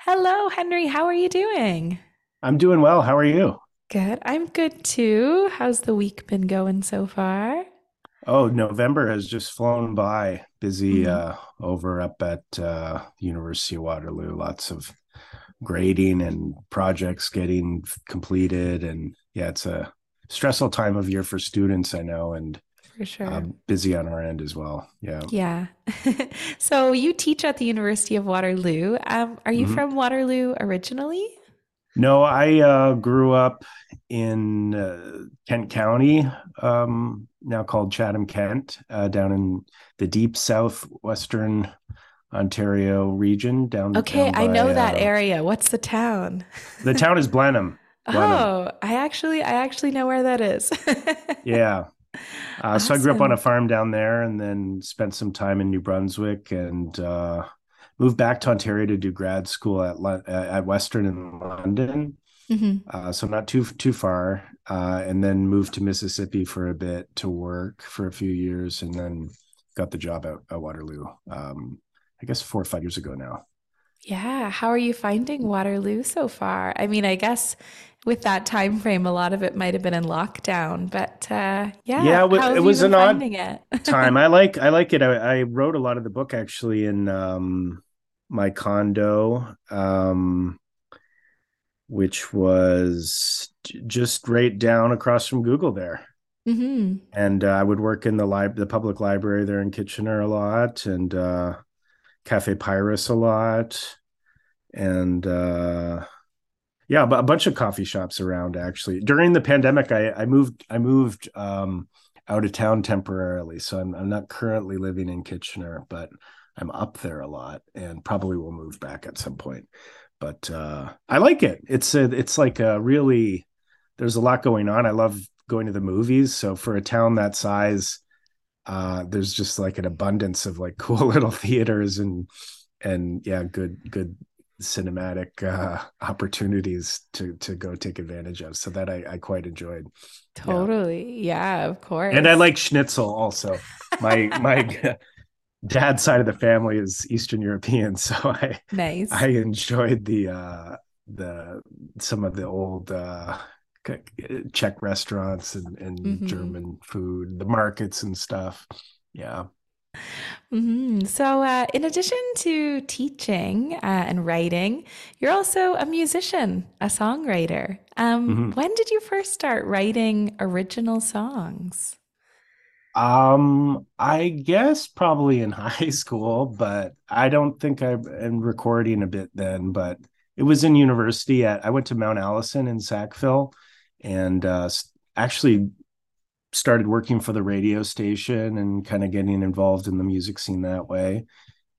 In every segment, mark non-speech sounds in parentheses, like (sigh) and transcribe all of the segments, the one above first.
Hello, Henry. How are you doing? I'm doing well. How are you? Good. I'm good too. How's the week been going so far? Oh, November has just flown by. Busy hmm uh, over up at uh, University of Waterloo. Lots of grading and projects getting completed, and yeah, it's a stressful time of year for students. I know, and For sure. um, busy on our end as well. Yeah. Yeah. (laughs) So you teach at the University of Waterloo. Um, are you Mhm. from Waterloo originally? No, I uh, grew up in uh, Kent County, um, now called Chatham, Kent, uh, down in the deep southwestern Ontario region, down Okay, down I know that uh, area. What's the town? the town is Blenheim. (laughs) Blenheim, Oh, I actually I actually know where that is. (laughs) yeah. Uh, so I grew up on a farm down there, and then spent some time in New Brunswick, and uh, moved back to Ontario to do grad school at uh, at Western in London. hmm uh, so not too too far, uh, and then moved to Mississippi for a bit to work for a few years, and then got the job at, at Waterloo. Um, I guess four or five years ago now. Yeah, how are you finding Waterloo so far? I mean, I guess with that time frame, a lot of it might have been in lockdown, but uh, yeah, Yeah, it wa- it was an odd it? (laughs) time. I like I like it. I, I wrote a lot of the book actually in um, my condo, um, which was just right down across from Google there. hmm And uh, I would work in the lib the public library there in Kitchener a lot, and uh, Cafe Pyrus a lot, and uh, yeah, but a bunch of coffee shops around actually. During the pandemic, I, I moved I moved um, out of town temporarily, so I'm I'm not currently living in Kitchener, but I'm up there a lot, and probably will move back at some point. But uh, I like it. It's a, it's like a really there's a lot going on. I love going to the movies, so for a town that size uh there's just like an abundance of like (laughs) cool little theaters and and yeah good good cinematic uh opportunities to to go take advantage of so that i i quite enjoyed Totally. Yeah, of course. and i like schnitzel also my my (laughs) dad's side of the family is eastern european (laughs) so i Nice. i enjoyed the uh the some of the old uh Czech restaurants and, and hmm German food, the markets and stuff. Yeah. hmm So, uh, in addition to teaching uh, and writing, you're also a musician, a songwriter. Um, Mhm. when did you first start writing original songs? Um, I guess probably in (laughs) high school, but I don't think I am recording a bit then, but it was in university at I went to Mount Allison in Sackville and uh actually started working for the radio station and kind of getting involved in the music scene that way.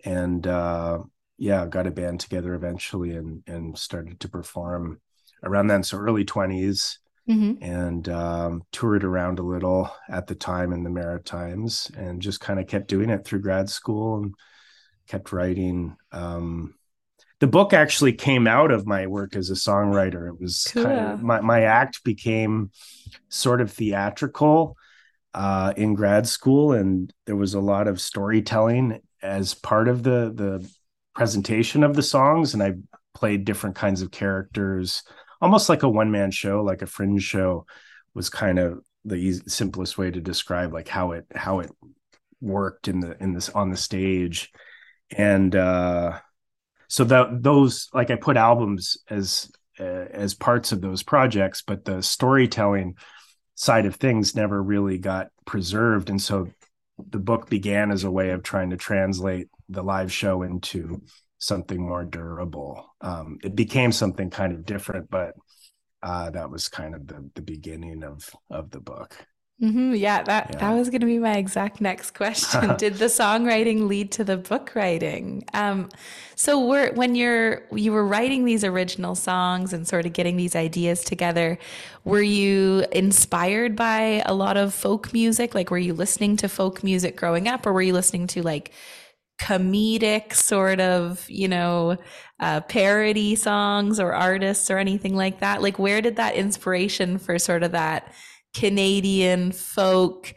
And uh yeah, got a band together eventually and and started to perform around then, so early 20s hmm and um, toured around a little at the time in the Maritimes and just kind of kept doing it through grad school and kept writing. Um, the book actually came out of my work as a songwriter. It was kind of my, my act became sort of theatrical uh, in grad school, and there was a lot of storytelling as part of the the presentation of the songs, and I played different kinds of characters, almost like a one man show, like a fringe show, was kind of the easy, simplest way to describe like how it how it worked in the in this on the stage, and uh, so that those like I put albums as uh, as parts of those projects, but the storytelling side of things never really got preserved. And so the book began as a way of trying to translate the live show into something more durable. Um, it became something kind of different, but uh, that was kind of the, the beginning of of the book. Hmm Yeah, that that was going to be my exact next question. (laughs) Did the songwriting lead to the book writing? Um, so were when you're you were writing these original songs and sort of getting these ideas together, were you inspired by a lot of folk music? Like, were you listening to folk music growing up, or were you listening to like comedic sort of, you know, uh, parody songs or artists or anything like that? Like, where did that inspiration for sort of that Canadian folk,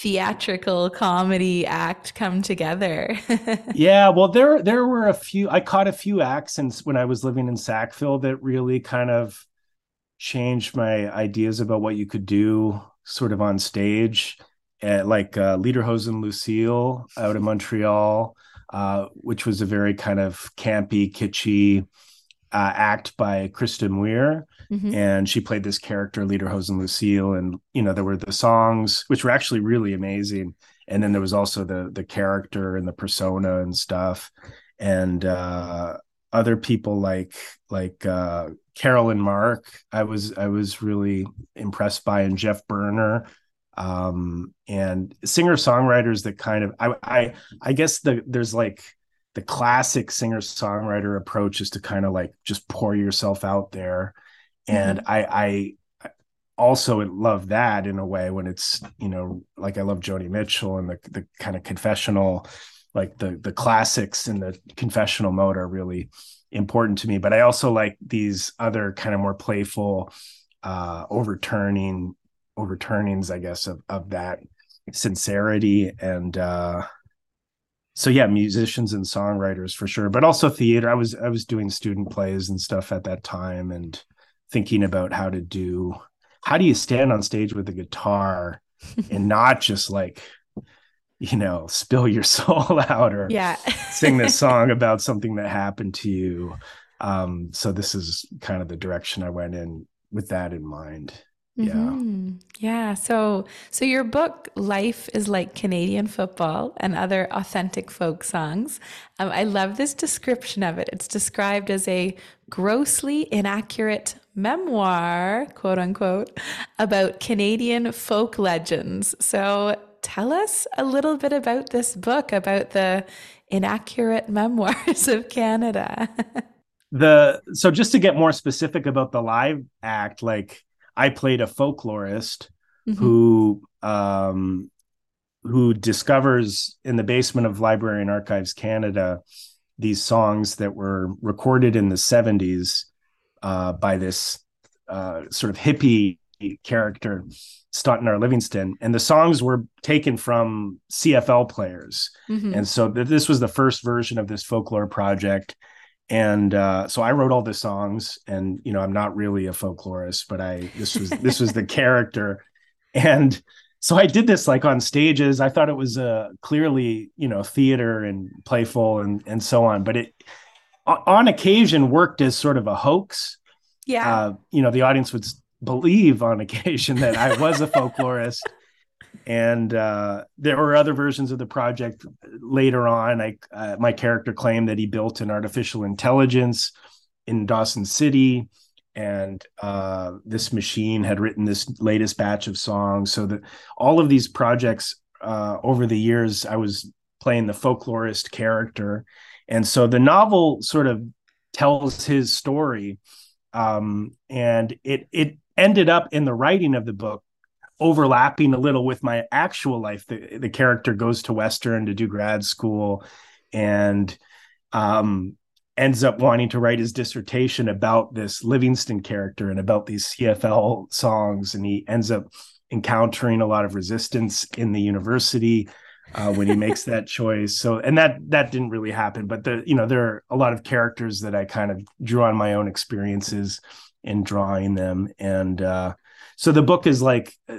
theatrical comedy act come together. (laughs) yeah, well there there were a few I caught a few accents when I was living in Sackville that really kind of changed my ideas about what you could do sort of on stage. At, like uh, Lederhosen Lucille out of Montreal, uh, which was a very kind of campy, kitschy uh, act by Kristen Muir. Mm-hmm. And she played this character, Lederhosen Lucille. And, you know, there were the songs, which were actually really amazing. And then there was also the the character and the persona and stuff. And uh, other people like like uh, Carolyn Mark, I was I was really impressed by, and Geoff Berner, um, and singer songwriters that kind of I I I guess the there's like the classic singer songwriter approach is to kind of like just pour yourself out there and mm-hmm. I, I also love that in a way when it's you know like I love Joni Mitchell and the the kind of confessional like the the classics in the confessional mode are really important to me. But I also like these other kind of more playful uh overturning overturnings I guess of of that sincerity. And uh so yeah musicians and songwriters for sure but also theater. I was i was doing student plays and stuff at that time. And thinking about how to do how do you stand on stage with a guitar (laughs) and not just like you know spill your (laughs) soul out or yeah sing this (laughs) song about something that happened to you um so this is kind of the direction i went in with that in mind yeah. Mm-hmm. Yeah. So so your book Life is like Canadian football and other authentic folk songs. Um, I love this description of it. It's described as a grossly inaccurate memoir, quote unquote, about Canadian folk legends. So tell us a little bit about this book about the inaccurate (laughs) memoirs of Canada. (laughs) the so just to get more specific about the live act like I played a folklorist mm-hmm. who um, who discovers in the basement of Library and Archives Canada these songs that were recorded in the 70s uh, by this uh, sort of hippie character, Staughton Livingston. And the songs were taken from CFL players. Mm-hmm. And so th- this was the first version of this folklore project and uh, so I wrote all the songs, and you know I'm not really a folklorist, but I this was this was the (laughs) character, and so I did this like on stages. I thought it was uh, clearly you know theater and playful and and so on, but it on occasion worked as sort of a hoax. Yeah, uh, you know the audience would believe on occasion that I was a (laughs) folklorist and uh, there were other versions of the project later on. I uh, my character claimed that he built an artificial intelligence in Dawson City, and uh, this machine had written this latest batch of songs. So that all of these projects uh, over the years, I was playing the folklorist character, and so the novel sort of tells his story, um, and it it ended up in the writing of the book overlapping a little with my actual life. The, the character goes to Western to do grad school and um, ends up wanting to write his dissertation about this Livingston character and about these CFL songs. And he ends up encountering a lot of resistance in the university uh, when he makes that (laughs) choice. So, and that that didn't really happen. But the you know there are a lot of characters that I kind of drew on my own experiences in drawing them, and uh, so the book is like uh,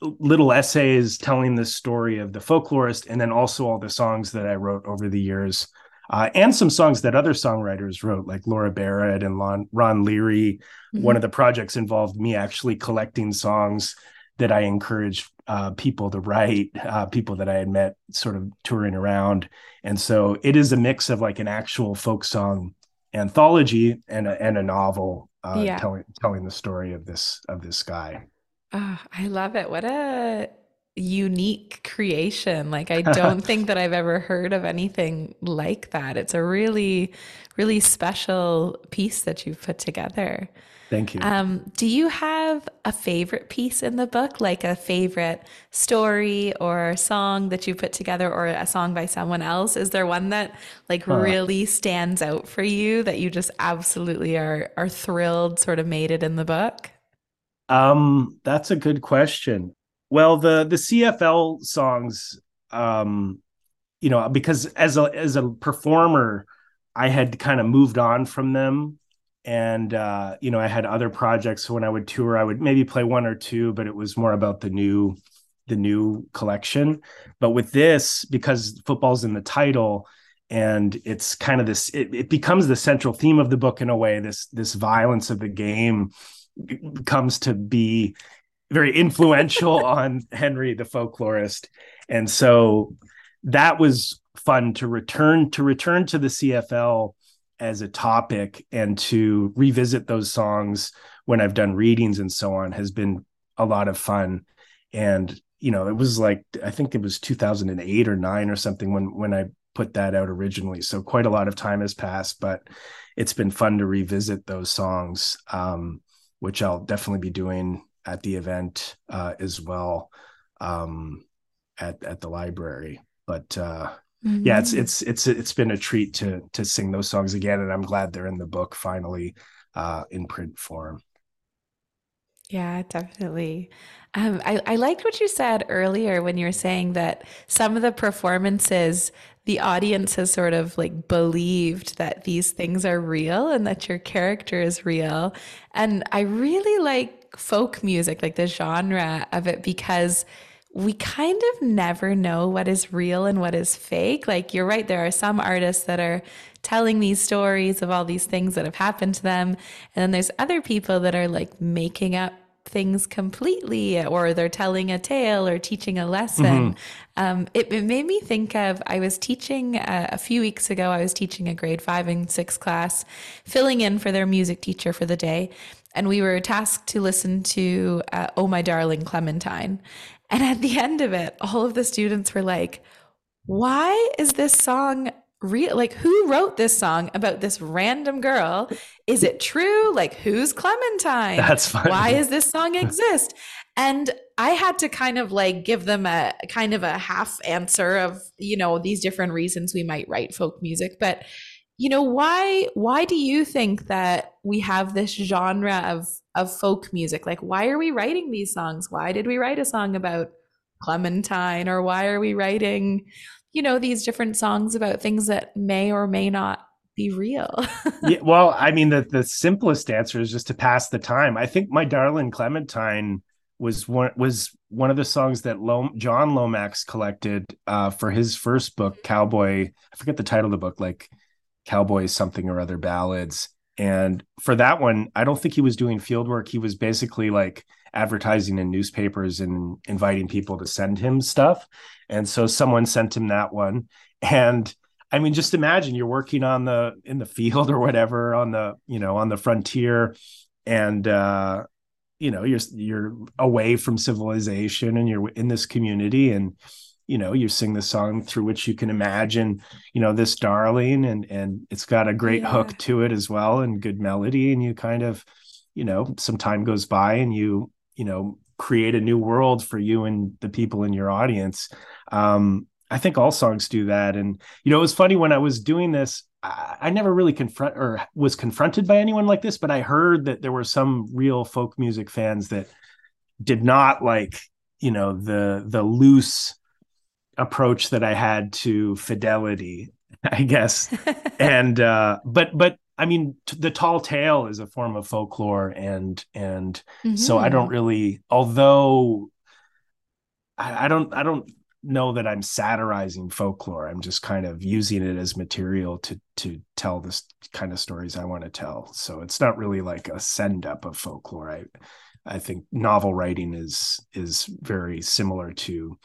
little essays telling the story of the folklorist and then also all the songs that I wrote over the years. Uh, and some songs that other songwriters wrote, like Laura Barrett and Lon, Ron Leary. Mm-hmm. One of the projects involved me actually collecting songs that I encouraged uh, people to write, uh, people that I had met sort of touring around. And so it is a mix of like an actual folk song anthology and a, and a novel uh, yeah. telling telling the story of this of this guy. Oh, I love it. What a unique creation. Like I (laughs) don't think that I've ever heard of anything like that. It's a really really special piece that you've put together. Thank you. Um, do you have a favorite piece in the book, like a favorite story or song that you put together, or a song by someone else? Is there one that like huh. really stands out for you that you just absolutely are are thrilled, sort of made it in the book? Um, that's a good question. Well, the the CFL songs, um, you know, because as a as a performer, I had kind of moved on from them, and uh, you know, I had other projects. So when I would tour, I would maybe play one or two, but it was more about the new the new collection. But with this, because football's in the title, and it's kind of this, it, it becomes the central theme of the book in a way. This this violence of the game comes to be very influential (laughs) on Henry the folklorist. And so that was fun to return to return to the CFL as a topic and to revisit those songs when I've done readings and so on has been a lot of fun. And you know, it was like I think it was 2008 or 9 or something when when I put that out originally. So quite a lot of time has passed, but it's been fun to revisit those songs, um, which I'll definitely be doing at the event uh, as well um, at at the library. But uh, mm-hmm. yeah, it's mm-hmm. it's it's it's been a treat to to sing those songs again, and I'm glad they're in the book finally uh, in print form. Yeah, definitely. Um, I, I liked what you said earlier when you were saying that some of the performances, the audience has sort of like believed that these things are real and that your character is real. And I really like folk music, like the genre of it, because we kind of never know what is real and what is fake. Like, you're right, there are some artists that are telling these stories of all these things that have happened to them. And then there's other people that are like making up things completely, or they're telling a tale or teaching a lesson. Mm-hmm. Um, it, it, made me think of I was teaching uh, a few weeks ago, I was teaching a grade five and six class, filling in for their music teacher for the day and we were tasked to listen to uh, Oh My Darling Clementine. And at the end of it, all of the students were like, why is this song real? Like, who wrote this song about this random girl? Is it true? Like, who's Clementine? That's funny. Why is this song (laughs) exist? and I had to kind of like give them a kind of a half answer of, you know, these different reasons we might write folk music. But you know why why do you think that we have this genre of of folk music like why are we writing these songs why did we write a song about clementine or why are we writing you know these different songs about things that may or may not be real. (laughs) Yeah, well i mean the the simplest answer is just to pass the time. I think my darling clementine was one was one of the songs that Lom- John Lomax collected uh, for his first book, Cowboy. I forget the title of the book, like Cowboy something or other ballads. And for that one i don't think he was doing field work. He was basically like advertising in newspapers and inviting people to send him stuff and so someone sent him that one and i mean just imagine you're working on the in the field or whatever on the you know on the frontier and uh you know you're you're away from civilization and you're in this community and you know you sing the song through which you can imagine you know this darling and and it's got a great yeah. hook to it as well and good melody and you kind of you know some time goes by and you you know create a new world for you and the people in your audience um i think all songs do that and you know it was funny when i was doing this I, I never really confront or was confronted by anyone like this but i heard that there were some real folk music fans that did not like you know the the loose approach that I had to fidelity, (laughs) I guess. (laughs) and uh, but but I mean, t- the tall tale is a form of folklore, and and mm-hmm. so I don't mm-hmm. really, although I, I don't I don't know that I'm satirizing folklore. I'm just kind of using it as material to to tell this kind of stories I want to tell. So it's not really like a send up of folklore. I I think novel writing is is very similar to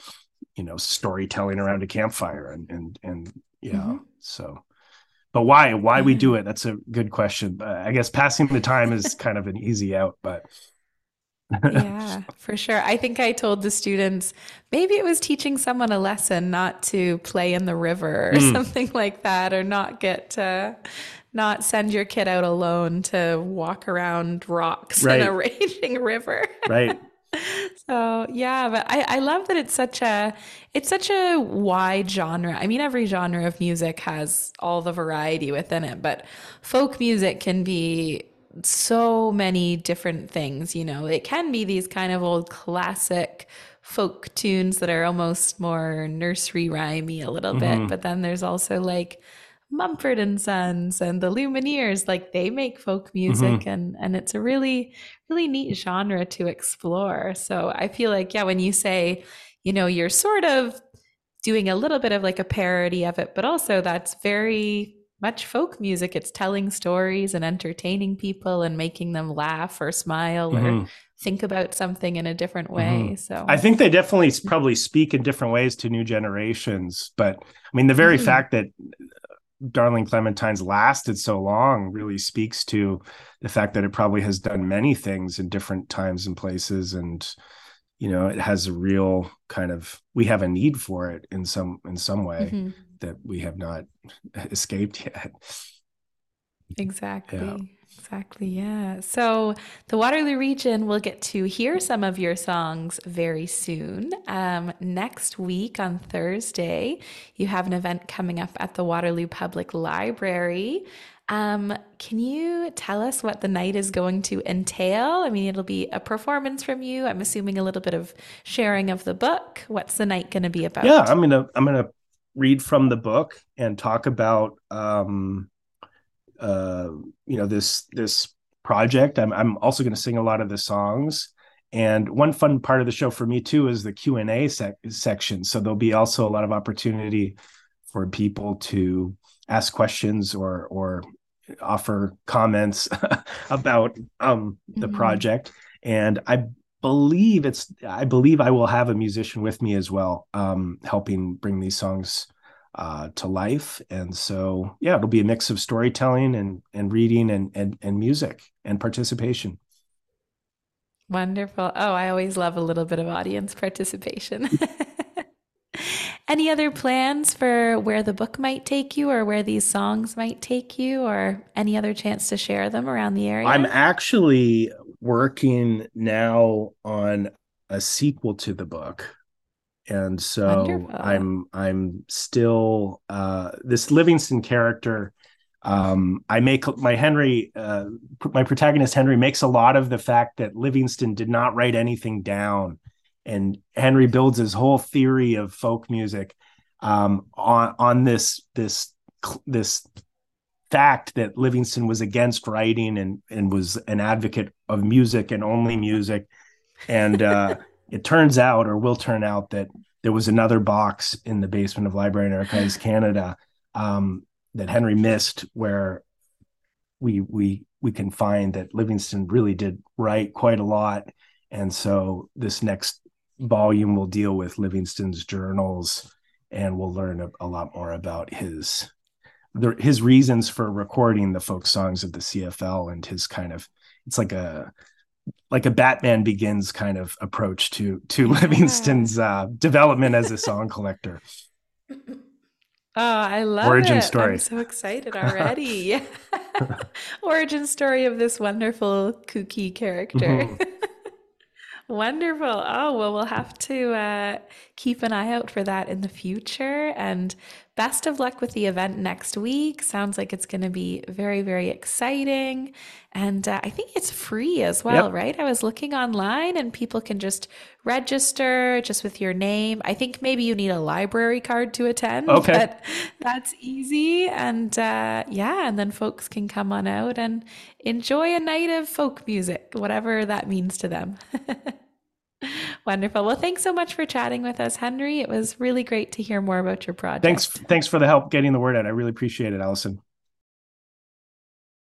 you know storytelling around a campfire and and and yeah mm-hmm. so but why? Why we do it? That's a good question. Uh, i guess passing the time is kind of an easy out but yeah for sure. I think i told the students maybe it was teaching someone a lesson not to play in the river or mm. something like that or not get to not send your kid out alone to walk around rocks right. in a (laughs) raging river. Right so yeah, but I, I love that it's such a it's such a wide genre. I mean, every genre of music has all the variety within it, but folk music can be so many different things. You know, it can be these kind of old classic folk tunes that are almost more nursery rhymey a little mm-hmm. bit. But then there's also like Mumford and Sons and the Lumineers, like they make folk music mm-hmm. and and it's a really really neat genre to explore. So I feel like yeah, when you say, you know, you're sort of doing a little bit of like a parody of it, but also that's very much folk music. It's telling stories and entertaining people and making them laugh or smile mm-hmm. or think about something in a different way. Mm-hmm. So I think they definitely probably speak in different ways to new generations. But I mean, the very mm-hmm. fact that Darling Clementine's lasted so long really speaks to the fact that it probably has done many things in different times and places and you know it has a real kind of we have a need for it in some in some way mm-hmm. that we have not escaped (laughs) yet exactly yeah. Exactly. Yeah. So the Waterloo region will get to hear some of your songs very soon. Um, next week on Thursday, you have an event coming up at the Waterloo Public Library. Um, can you tell us what the night is going to entail? I mean, it'll be a performance from you. I'm assuming a little bit of sharing of the book. What's the night going to be about? Yeah, I'm gonna I'm gonna read from the book and talk about um, uh, you know this this project. I'm I'm also going to sing a lot of the songs. And one fun part of the show for me too is the Q and A sec- section. So there'll be also a lot of opportunity for people to ask questions or or offer comments (laughs) about um, the mm-hmm. project. And I believe it's I believe I will have a musician with me as well, um, helping bring these songs uh, to life. And so, yeah, it'll be a mix of storytelling and and reading and and and music and participation. Wonderful. Oh, I always love a little bit of audience participation. (laughs) (laughs) Any other plans for where the book might take you or where these songs might take you or any other chance to share them around the area? I'm actually working now on a sequel to the book and so Wonderful. i'm i'm still uh this livingston character um i make my henry uh my protagonist henry makes a lot of the fact that livingston did not write anything down and henry builds his whole theory of folk music um on on this this this fact that livingston was against writing and and was an advocate of music and only music and uh (laughs) it turns out or will turn out that there was another box in the basement of Library and Archives Canada um, that Henry missed where we we we can find that Livingston really did write quite a lot. And so this next volume will deal with Livingston's journals and we'll learn a, a lot more about his the, his reasons for recording the folk songs of the CFL and his kind of it's like a like a Batman Begins kind of approach to to (laughs) yeah. Livingston's uh, development as a song collector. (laughs) Oh, I love origin it. story. I'm so excited (laughs) already. origin story of this wonderful kooky character. Mm-hmm. Wonderful. Oh, well, we'll have to uh, keep an eye out for that in the future. And best of luck with the event next week. Sounds like it's going to be very, very exciting. And uh, I think it's free as well, yep. right? I was looking online and people can just register just with your name. I think maybe you need a library card to attend. (laughs) Okay. But that's easy. And uh, yeah, and then folks can come on out and enjoy a night of folk music, whatever that means to them. (laughs) Wonderful. Well, thanks so much for chatting with us, Henry. It was really great to hear more about your project. Thanks. Thanks for the help getting the word out. I really appreciate it, Allison.